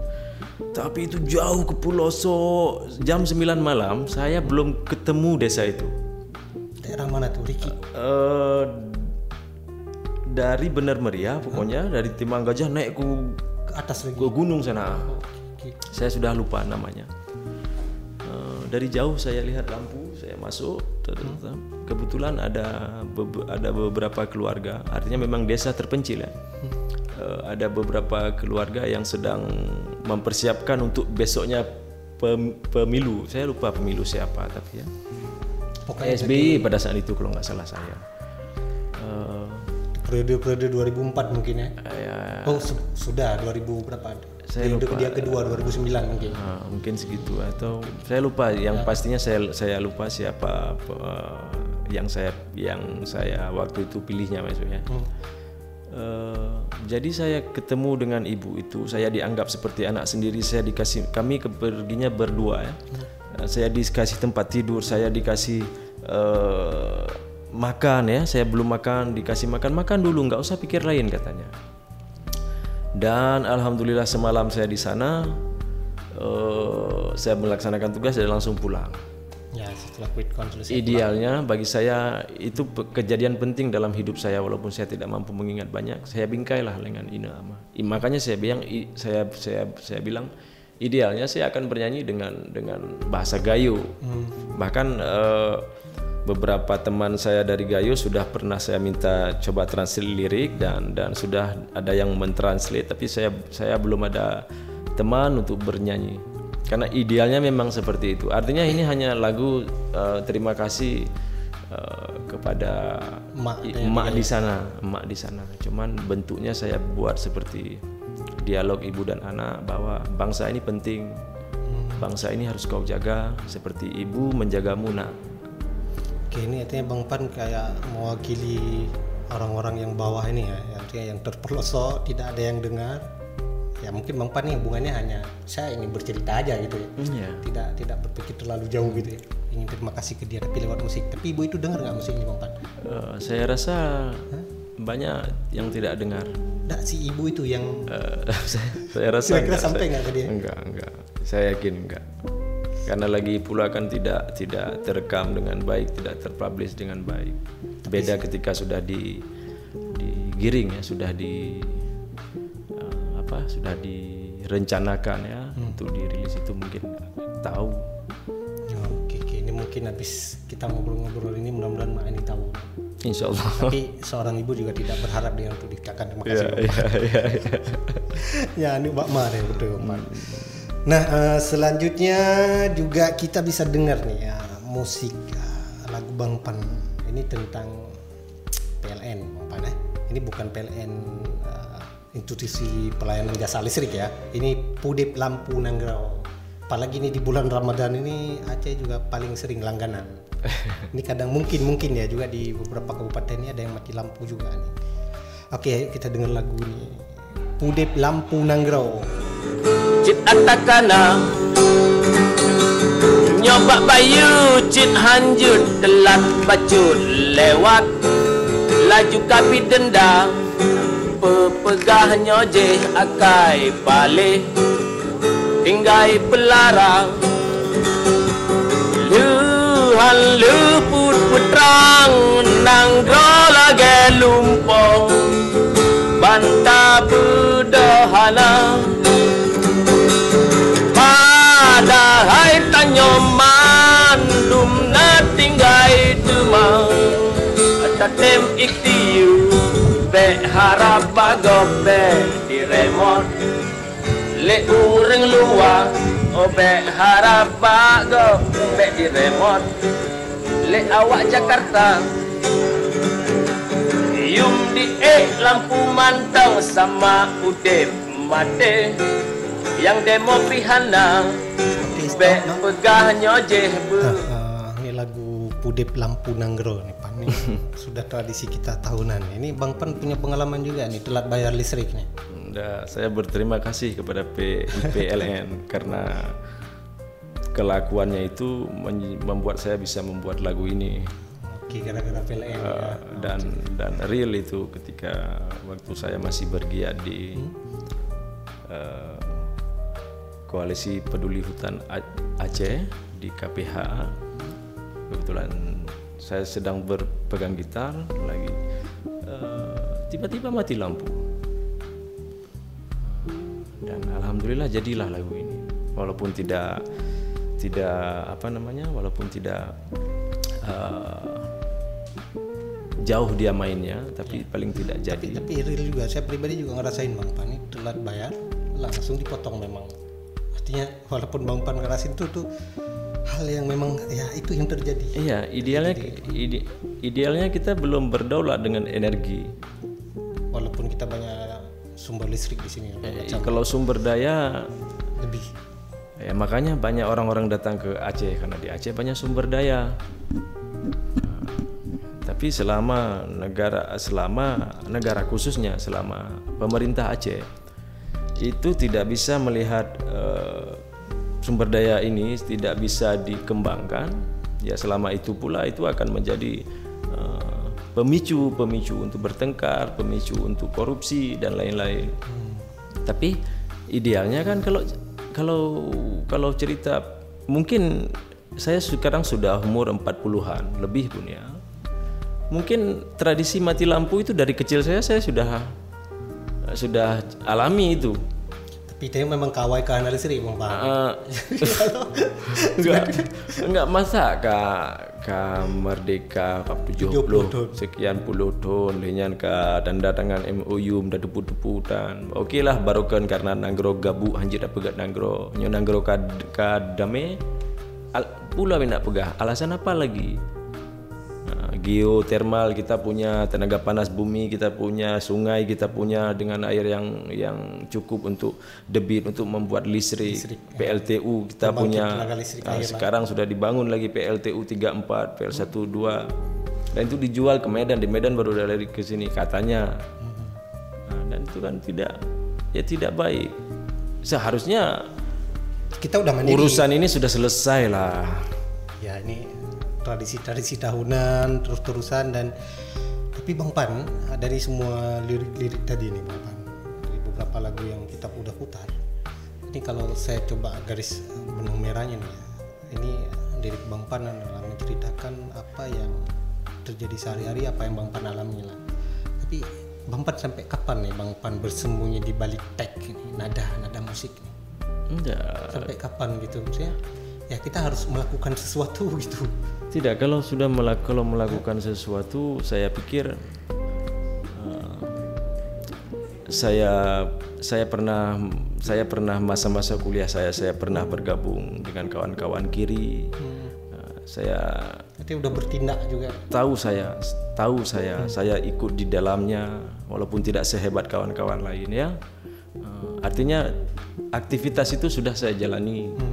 tapi itu jauh ke pelosok jam 9 malam saya belum ketemu desa itu. Daerah mana tuh, Riki? Eh, dari Bener Meriah pokoknya dari Timang Gajah naik ke, Ke atas lagi. ke gunung sana. Oke. saya sudah lupa namanya. Eh, dari jauh saya lihat lampu saya masuk ternyata kebetulan ada bebe- ada beberapa keluarga. Artinya memang desa terpencil ya. Eh, ada beberapa keluarga yang sedang mempersiapkan untuk besoknya pem- pemilu saya lupa pemilu siapa tapi ya Pokoknya SBY pada saat itu kalau nggak salah saya Eh, periode-periode 2004 mungkin ya. ya Oh, su- sudah 2000 berapa? Saya Periode lupa. dia kedua 2009 mungkin. Ah, mungkin segitu atau saya lupa yang pastinya saya saya lupa siapa eh, yang saya yang saya waktu itu pilihnya maksudnya. Eh, jadi saya ketemu dengan ibu itu saya dianggap seperti anak sendiri saya dikasih kami ke- perginya berdua ya. Eh, saya dikasih tempat tidur saya dikasih eh, makan ya. Saya belum makan dikasih makan makan dulu nggak usah pikir lain katanya. Dan alhamdulillah semalam saya di sana eh, saya melaksanakan tugas dan langsung pulang setelah selesai. Idealnya bagi saya itu kejadian penting dalam hidup saya walaupun saya tidak mampu mengingat banyak. Saya bingkailah dengan inama. Makanya saya bilang saya saya saya bilang idealnya saya akan bernyanyi dengan dengan bahasa Gayo. Bahkan eh, beberapa teman saya dari Gayo sudah pernah saya minta coba translate lirik dan dan sudah ada yang mentranslate tapi saya saya belum ada teman untuk bernyanyi karena idealnya memang seperti itu. Artinya ini hanya lagu eh, terima kasih eh, kepada Emak emak di sana emak di sana. Cuman bentuknya saya buat seperti dialog ibu dan anak bahwa bangsa ini penting. Bangsa ini harus kau jaga seperti ibu menjagamu nak. Oke, ini artinya Bang Pan kayak mewakili orang-orang yang bawah ini ya, artinya yang terpelosok, tidak ada yang dengar. Ya mungkin Bang Pan nih hubungannya hanya saya ini bercerita aja gitu ya. Iya. Tidak tidak berpikir terlalu jauh gitu ya. Ingin terima kasih ke dia tapi lewat musik. Tapi ibu itu dengar nggak musik ini Bang Pan? Eh, saya rasa banyak yang tidak dengar Nggak si ibu itu yang Eh, saya, saya rasa Kira-kira enggak, sampai saya- nggak ke dia? Enggak, enggak. Saya yakin enggak. Karena lagi pula kan tidak tidak terekam dengan baik, tidak terpublish dengan baik. Beda ketika sudah di digiring ya, sudah di apa? Sudah direncanakan ya untuk dirilis itu mungkin tahu. Oke, oke. Ini mungkin habis kita ngobrol-ngobrol ini mudah-mudahan Mak ini tahu. Insya Allah. Tapi seorang ibu juga tidak berharap dia untuk dikatakan terima kasih. ya, ya, ya, ya. ya ini Mbak Mar ya betul Mbak. Nah eh, selanjutnya juga kita bisa dengar nih ya musik eh, lagu Bang Pan ini tentang PLN Bang Pan ya. Ini bukan PLN institusi pelayanan jasa listrik ya. Ini Pudip Lampu Nanggau. Apalagi ini di bulan Ramadan ini Aceh juga paling sering langganan. ini kadang mungkin mungkin ya juga di beberapa kabupaten ini ada yang mati lampu juga nih. Oke, ayo kita dengar lagu ini. Pudip Lampu Nanggau. Cit atakana Nyoba bayu cit hanjut Telat bacut lewat Laju kapi denda Pepegah nyojeh akai balik Tinggai pelarang. Luhan luput putrang Nanggro lagi lumpong Banta bedahana harap bagobe di remote Le uring luar Obe harap bagobe di remote Le awak Jakarta Yum di eh lampu mantau sama udep mate Yang demo pihana Be pegah nyojeh be ini Pudip Lampu Nanggro nih Pan. Ini sudah tradisi kita tahunan. Ini Bang Pan punya pengalaman juga nih telat bayar listrik nih. Nah, saya berterima kasih kepada P- PLN karena kelakuannya itu membuat saya bisa membuat lagu ini Oke, gara-gara PLN ya. Uh, dan dan real itu ketika waktu saya masih bergiat di uh, koalisi peduli hutan Aceh di KPH kebetulan saya sedang berpegang gitar lagi. Uh, tiba-tiba mati lampu. Dan alhamdulillah jadilah lagu ini. Walaupun tidak tidak apa namanya walaupun tidak uh, jauh dia mainnya tapi paling tidak jadi. Tapi real juga, saya pribadi juga ngerasain Bang. Pan ini telat bayar langsung dipotong memang. Artinya walaupun Bang Pan ngerasain itu tuh hal yang memang ya itu yang terjadi. iya idealnya ide- idealnya kita belum berdaulat dengan energi Walaupun kita banyak sumber listrik di sini Eh, kalau sumber daya lebih. ya makanya banyak orang-orang datang ke Aceh karena di Aceh banyak sumber daya Nah, tapi selama negara selama negara khususnya selama pemerintah Aceh itu tidak bisa melihat eh, sumber daya ini tidak bisa dikembangkan ya selama itu pula itu akan menjadi eh, pemicu pemicu untuk bertengkar pemicu untuk korupsi dan lain-lain. Tapi idealnya kan kalau kalau kalau cerita mungkin saya sekarang sudah umur 40-an lebih pun ya. Mungkin tradisi mati lampu itu dari kecil saya saya sudah sudah alami itu Itu memang kawai ke listrik Bang Pan. Eh, enggak enggak masa ka ka merdeka ka 70 sekian puluh tahun dengan ka tanda tangan MOU mda depu-deputan oke lah barukan karena nanggro gabu hanjir dah pegat nanggro. Nyo nanggro ka ka dame al, pula nak pegah. Alasan apa lagi geotermal kita punya tenaga panas bumi kita punya sungai kita punya dengan air yang yang cukup untuk debit untuk membuat listrik, PLTU kita punya listrik nah, sekarang sudah dibangun lagi PLTU 34 PL 12 dan itu dijual ke Medan di Medan baru dari ke sini katanya. Nah, dan itu kan tidak ya tidak baik. Seharusnya Kita udah mandiri. urusan ini sudah selesai lah. Ya ini tradisi-tradisi tahunan terus-terusan dan tapi Bang Pan dari semua lirik-lirik tadi nih Bang Pan dari beberapa lagu yang kita udah putar ini kalau saya coba garis benang merahnya nih ya ini lirik Bang Pan adalah menceritakan apa yang terjadi sehari-hari apa yang Bang Pan alami lah. Tapi Bang Pan sampai kapan nih Bang Pan bersembunyi di balik tag ini nada nada musik nih enggak. Sampai kapan gitu maksudnya ya kita harus melakukan sesuatu gitu Tidak, kalau sudah melak kalau melakukan sesuatu, saya pikir uh, saya saya pernah saya pernah masa-masa kuliah saya saya pernah bergabung dengan kawan-kawan kiri. Uh, saya Berarti udah bertindak juga. tahu saya tahu saya saya ikut di dalamnya walaupun tidak sehebat kawan-kawan lain ya. Uh, artinya aktivitas itu sudah saya jalani. Uh,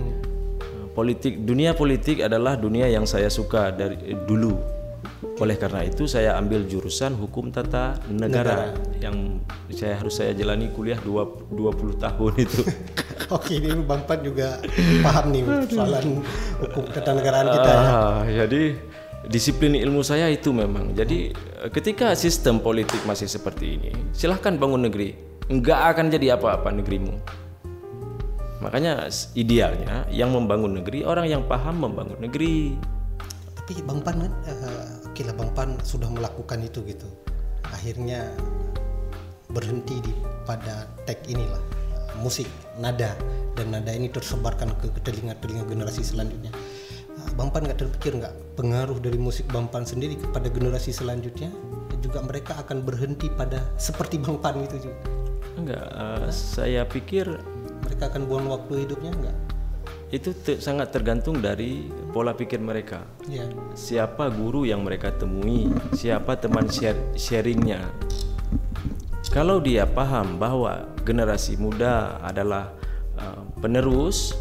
politik dunia politik adalah dunia yang saya suka dari eh, dulu. Oleh karena itu saya ambil jurusan hukum tata negara, yang saya harus saya jalani kuliah dua, 20 tahun itu. Oke, ini Bang Pan juga paham nih soalan hukum ketatanegaraan kita ya. Ah, jadi disiplin ilmu saya itu memang. Jadi eh, ketika sistem politik masih seperti ini, silahkan bangun negeri. Enggak akan jadi apa-apa negerimu. Makanya idealnya yang membangun negeri orang yang paham membangun negeri. Tapi Bang Pan kan, eh, oke lah Bang Pan sudah melakukan itu gitu. Akhirnya berhenti di pada tag inilah eh, musik nada dan nada ini tersebarkan ke telinga-telinga generasi selanjutnya. Eh, Bang Pan nggak terpikir nggak pengaruh dari musik Bang Pan sendiri kepada generasi selanjutnya? juga mereka akan berhenti pada seperti Bang Pan itu juga? Enggak, eh, saya pikir Mereka akan buang waktu hidupnya enggak? itu te- sangat tergantung dari pola pikir mereka. Ya. Siapa guru yang mereka temui, siapa teman share- sharingnya. Kalau dia paham bahwa generasi muda adalah uh, penerus,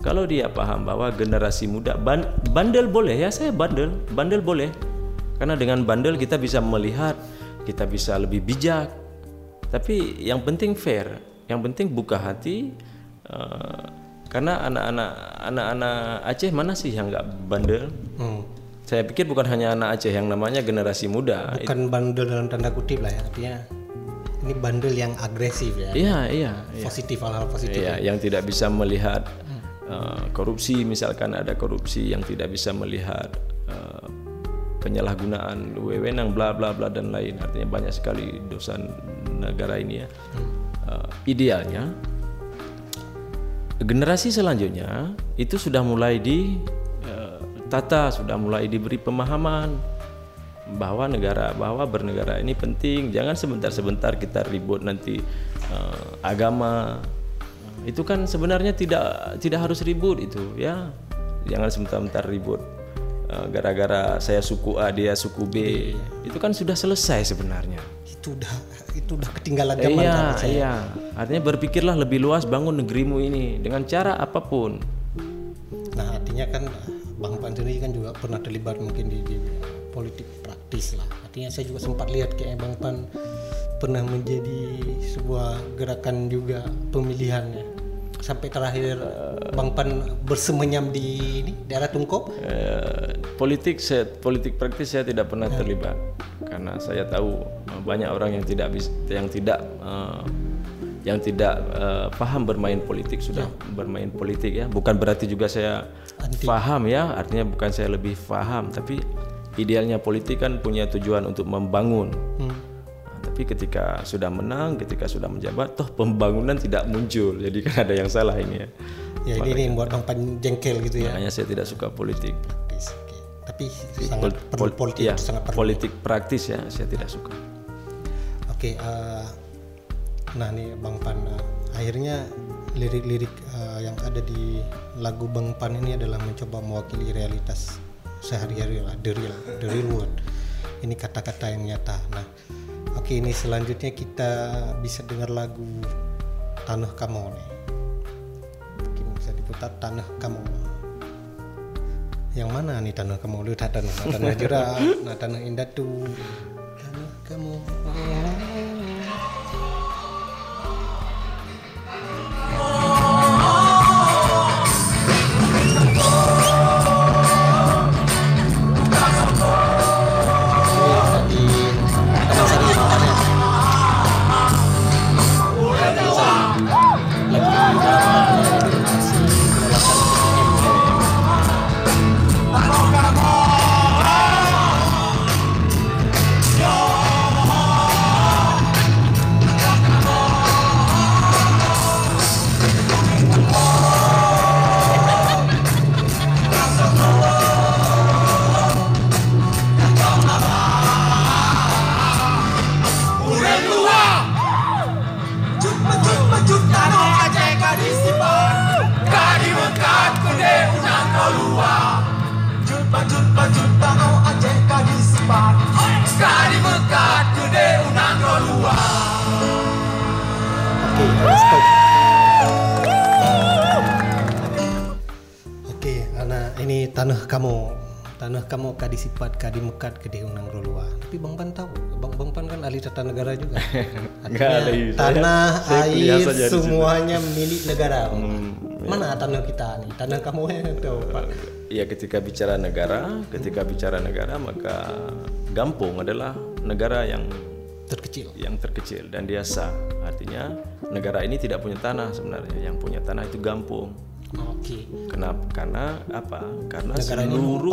kalau dia paham bahwa generasi muda ban- bandel boleh ya saya bandel, bandel boleh. Karena dengan bandel kita bisa melihat, kita bisa lebih bijak. Tapi yang penting fair, yang penting buka hati. uh, karena anak-anak anak-anak Aceh mana sih yang nggak bandel? Hmm. Saya pikir bukan hanya anak Aceh yang namanya generasi muda. Bukan bandel dalam tanda kutip lah ya, artinya ini bandel yang agresif ya, Iya, iya, iya. positif hal-hal positif. Iya, yang tidak bisa melihat uh, korupsi, misalkan ada korupsi yang tidak bisa melihat uh, penyalahgunaan wewenang bla bla bla dan lain. Artinya banyak sekali dosa negara ini ya. Uh, idealnya generasi selanjutnya itu sudah mulai di uh, tata, sudah mulai diberi pemahaman bahwa negara bahwa bernegara ini penting. Jangan sebentar-sebentar kita ribut nanti eh, agama. Itu kan sebenarnya tidak tidak harus ribut itu ya. Jangan sebentar-sebentar ribut gara-gara saya suku A dia suku B. Itu kan sudah selesai sebenarnya. Itu udah itu udah ketinggalan zaman iya kan, saya. iya artinya berpikirlah lebih luas bangun negerimu ini dengan cara apa pun Nah artinya kan Bang Pan sendiri kan juga pernah terlibat mungkin di, di politik praktis lah. Artinya saya juga sempat lihat kayak Bang Pan pernah menjadi sebuah gerakan juga pemilihannya. Sampai terakhir Bang Pan bersemenyam di ini daerah Tungkop. Eh, politik saya politik praktis saya tidak pernah terlibat. Karena saya tahu eh, banyak orang yang tidak bis, yang tidak eh, yang tidak eh, paham bermain politik sudah bermain politik ya. Bukan berarti juga saya paham ya artinya bukan saya lebih paham. Tapi idealnya politik kan punya tujuan untuk membangun Nah, tapi ketika sudah menang ketika sudah menjabat toh pembangunan tidak muncul jadi kan ada yang salah ini ya Ya ini nih yang buat Bang Pan jengkel gitu ya. makanya saya tidak suka politik Praktis. Tapi sangat Pol- perlu pol- politik iya, itu sangat perlu. politik praktis ya saya tidak suka Oke, eh, nah nih Bang Pan, eh, akhirnya lirik-lirik eh, yang ada di lagu Bang Pan ini adalah mencoba mewakili realitas sehari-hari lah, the real, the real world. Ini kata-kata yang nyata. Nah, oke ini selanjutnya kita bisa dengar lagu Tanah Kamu nih. Mungkin bisa diputar Tanah Kamu. Yang mana nih tanah kamu? Lu tanah, nah, tanah jerah, nah tanah indah tuh. Tanah kamu. Kamu kadi sifat kadi mekat kadi unang rolua. Tapi Bang Pan tahu, Bang Bang Pan kan ahli tata negara juga. Artinya ahli, tanah, saya air, semuanya milik negara. Hmm, Mana tanah kita nih? Tanah kamu yang tahu, Pak. ya ketika bicara negara ketika bicara negara maka Gampung adalah negara yang Terkecil. yang terkecil dan dia sah artinya negara ini tidak punya tanah sebenarnya yang punya tanah itu Gampung Oke. Kenapa? Karena apa? Karena Negara seluruh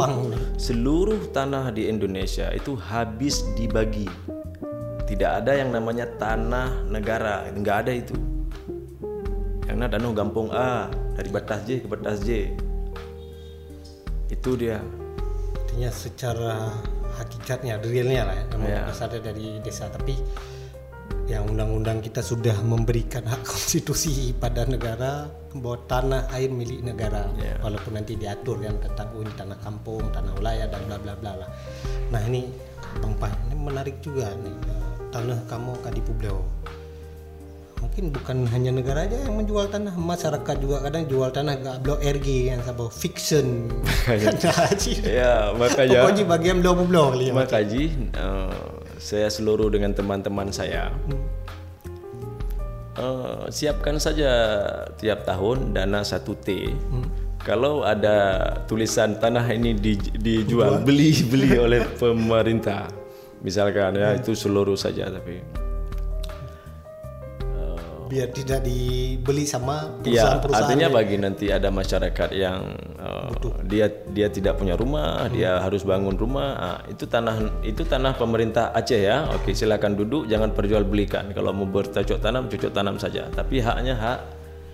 seluruh tanah di Indonesia itu habis dibagi. Tidak ada yang namanya tanah negara, nggak ada itu. Karena danau Gampung A dari batas J ke batas J. Itu dia. Artinya secara hakikatnya realnya lah ya memang Ya. dari desa tapi yang undang-undang kita sudah memberikan hak konstitusi pada negara bahwa tanah air milik negara. Ya. walaupun nanti diatur kan tentang ini tanah kampung tanah wilayah dan bla bla bla lah. Nah ini bang Pai ini menarik juga nih eh, tanah kamu kadi Publeo mungkin bukan hanya negara aja yang menjual tanah masyarakat juga kadang jual tanah gak blok RG yang sabah fiction. Nah, Haji. ya makanya pokoknya bagian blok blok Makaji, eh, saya seluruh dengan teman-teman saya. Eh, siapkan saja tiap tahun dana 1 T. Kalau ada tulisan tanah ini di- dijual. beli beli oleh pemerintah, misalkan ya itu seluruh saja tapi biar tidak dibeli sama Iya, perusahaan-perusahaan artinya bagi nanti ada masyarakat yang uh, dia dia tidak punya rumah, dia harus bangun rumah, ah, itu tanah itu tanah pemerintah Aceh ya. Oke, silakan duduk, jangan perjualbelikan. Kalau mau bercocok tanam, cocok tanam saja. Tapi haknya hak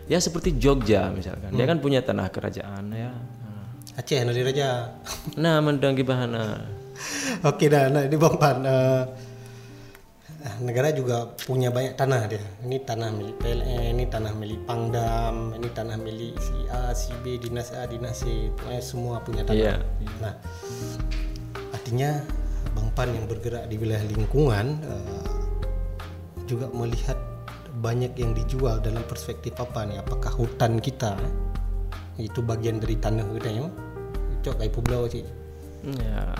ya seperti Jogja misalkan. Dia kan punya tanah kerajaan ya. Aceh nanti raja Nah, mendang bahana. oke dah nah ini bang Pan eh, negara juga punya banyak tanah dia. Ini tanah milik PLN ini tanah milik Pangdam ini tanah milik si A si B dinas A dinas C semua punya tanah. Iya. nah artinya bang Pan yang bergerak di wilayah lingkungan eh, juga melihat banyak yang dijual dalam perspektif apa nih? Apakah hutan kita eh, itu bagian dari tanah kita ya? Cok kayak pulau sih. Ya,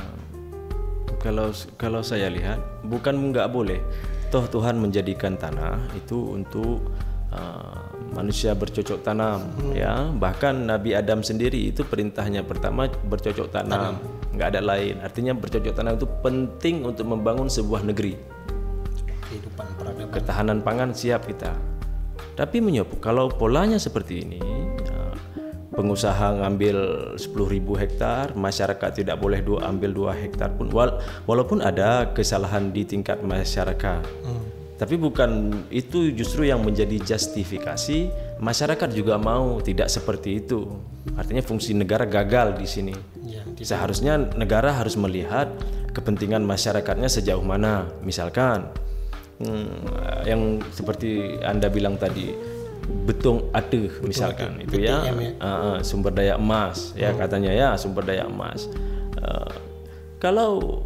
kalau kalau saya lihat bukan nggak boleh. Toh Tuhan menjadikan tanah itu untuk uh, manusia bercocok tanam, ya. Bahkan Nabi Adam sendiri itu perintahnya pertama bercocok tanam, nggak ada lain. Artinya bercocok tanam itu penting untuk membangun sebuah negeri. kehidupan peradaban Ketahanan pangan siap kita. Tapi menyopo kalau polanya seperti ini, pengusaha ngambil 10.000 hektar, masyarakat tidak boleh dua ambil 2 hektar pun wal- walaupun ada kesalahan di tingkat masyarakat. Tapi bukan itu justru yang menjadi justifikasi masyarakat juga mau tidak seperti itu. Artinya fungsi negara gagal di sini. ya Seharusnya negara harus melihat kepentingan masyarakatnya sejauh mana. Misalkan hmm, yang seperti anda bilang tadi betung atuh misalkan. Itu ya, ah, sumber daya emas ya katanya ya sumber daya emas. Eh, kalau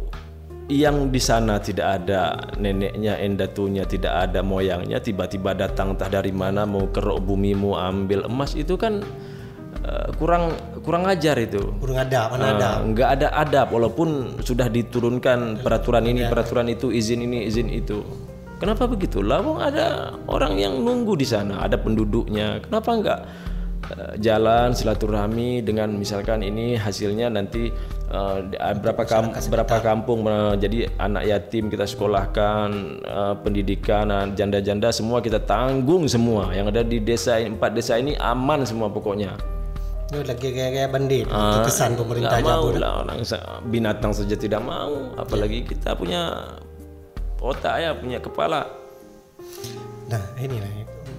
yang di sana tidak ada neneknya, endatunya, tidak ada moyangnya, tiba-tiba datang entah dari mana mau kerok bumi mau ambil emas itu kan eh, kurang kurang ajar itu. kurang ada mana ada Ah, nggak ada adab walaupun sudah diturunkan peraturan ini peraturan itu izin ini izin itu kenapa begitu? Lawang ada orang yang nunggu di sana ada penduduknya. Kenapa nggak eh, jalan silaturahmi dengan misalkan ini hasilnya nanti eh, berapa kam berapa kampung eh, jadi anak yatim kita sekolahkan eh, pendidikan janda-janda semua kita tanggung semua. Yang ada di desa ini- empat desa ini aman semua pokoknya. Ini lagi kayak bandit Ah, itu kesan pemerintah nggak mau Jawa lah orang sa- binatang saja tidak mau. Apalagi kita punya otak ya punya kepala. Nah ini lah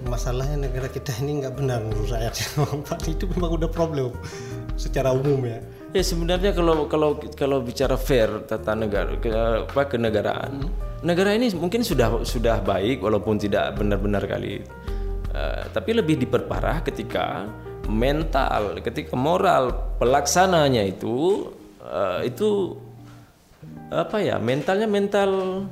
masalahnya negara kita ini nggak benar menurut Pak itu memang udah problem secara umum ya. Ya sebenarnya kalau kalau kalau bicara fair tata negara ke, apa kenegaraan negara ini mungkin sudah sudah baik walaupun tidak benar-benar kali. Eh, tapi lebih diperparah ketika mental ketika moral pelaksananya itu eh, itu apa ya mentalnya mental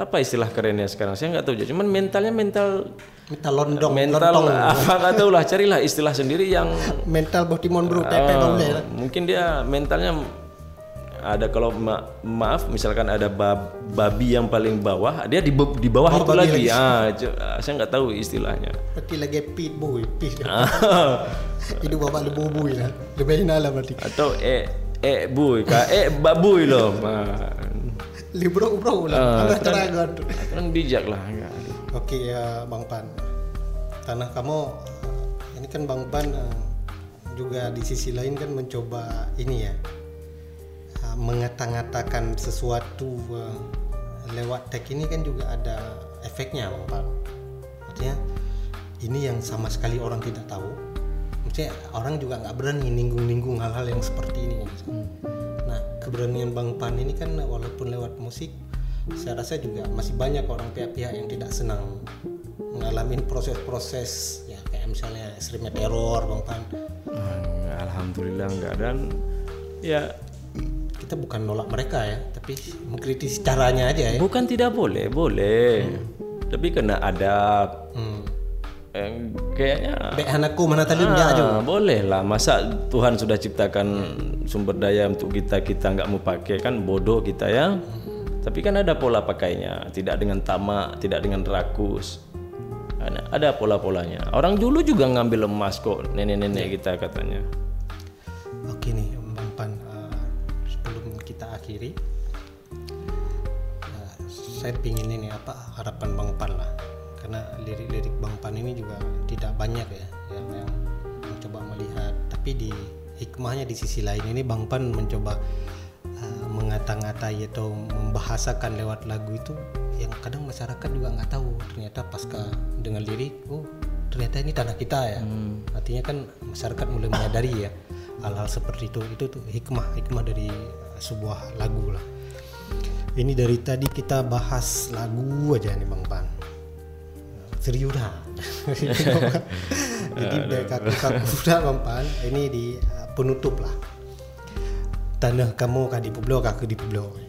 apa istilah kerennya sekarang? Saya nggak tahu cuman mentalnya mental minta londong mental lontong apa nggak tahu lah. Carilah istilah sendiri yang mental botimon bro pepe boleh lah. mungkin dia mentalnya ada kalau ma- maaf misalkan ada bab- babi yang paling bawah dia di, di bawah Oh, itu lagi, lagi. ah saya nggak tahu istilahnya. Berarti lagi pit boy pit Ah. itu bapak lebu boy lah. Lebih hina lah berarti. Atau eh eh buy kah eh babuy loh libro bro lah Anak kan- teragon. kan bijak lah ada. Oke ya Bang Pan, tanah kamu eh, ini kan Bang Pan eh, juga di sisi lain kan mencoba ini ya eh, mengata-ngatakan sesuatu lewat tag ini kan juga ada efeknya Bang Pan. Artinya ini yang sama sekali orang tidak tahu. Maksudnya orang juga nggak berani ninggung-ninggung hal-hal yang seperti ini. Nah keberanian Bang Pan ini kan walaupun lewat musik saya rasa juga masih banyak orang pihak-pihak yang tidak senang mengalami proses-proses ya kayak misalnya ekstrim teror Bang Pan Hmm, Alhamdulillah enggak dan ya kita bukan nolak mereka ya tapi mengkritisi caranya aja ya bukan tidak boleh, boleh. Tapi kena adab. hmm. Eh, kayaknya Bek anakku mana tadi enggak aja Ah, boleh lah. Masa Tuhan sudah ciptakan sumber daya untuk kita kita nggak mau pakai? Kan bodoh kita ya. Tapi kan ada pola pakainya. Tidak dengan tamak tidak dengan rakus. Ada, ada pola-polanya. Orang dulu juga ngambil emas kok nenek-nenek kita katanya. Oke nih Bang Pan eh, sebelum kita akhiri eh, saya pingin ini apa harapan Bang Pan lah karena lirik-lirik Bang Pan ini juga tidak banyak ya yang, yang mencoba melihat. Tapi di hikmahnya di sisi lain ini Bang Pan mencoba eh, mengata-ngatai atau membahasakan lewat lagu itu yang kadang masyarakat juga nggak tahu. Ternyata pasca dengan lirik oh ternyata ini tanah kita ya. Artinya kan masyarakat mulai menyadari ya hal-hal seperti itu itu tuh hikmah hikmah dari uh, sebuah lagu lah. Ini dari tadi kita bahas lagu aja nih bang Pan serius dah jadi dari kaku-kaku dah bang Pan ini di uh, penutup lah. Tanah kamu kah di Pueblo kah ke di Pueblo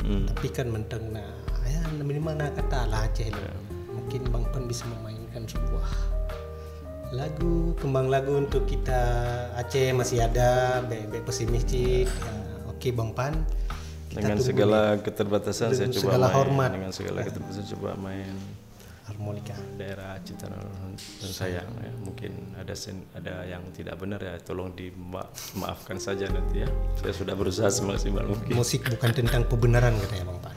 Hmm. tapi kan menteng nah ya minimal nak kata lah Aceh lah. mungkin Bang Pan bisa memainkan sebuah lagu kembang lagu untuk kita Aceh masih ada bebek pesimis cik. Ya, oke Bang Pan. Kita dengan segala keterbatasan saya Dengan coba segala main. hormat. dengan segala keterbatasan coba main harmonika daerah Cita dan sayang ya. Mungkin ada sen, ada yang tidak benar ya. Tolong dimaafkan saja nanti ya. Saya sudah berusaha semaksimal mungkin. Musik bukan tentang pembenaran katanya Bang Pan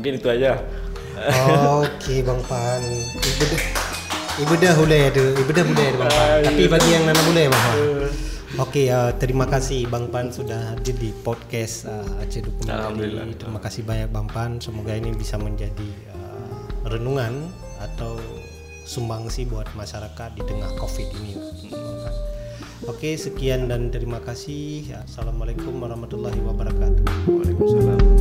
mungkin itu aja Oke Bang Pan. Ibu dah Ibu dah boleh tu. Ibu dah boleh Bang Pan. Tapi bagi yang nana boleh Bang Pan. Oke, uh, terima kasih Bang Pan sudah hadir di podcast uh, Aceh Alhamdulillah. Dokumentari. Terima kasih banyak Bang Pan. Semoga ini bisa menjadi uh, renungan atau sumbangsi buat masyarakat di tengah Covid ini. Oke, sekian dan terima kasih. Assalamualaikum warahmatullahi wabarakatuh. Waalaikumsalam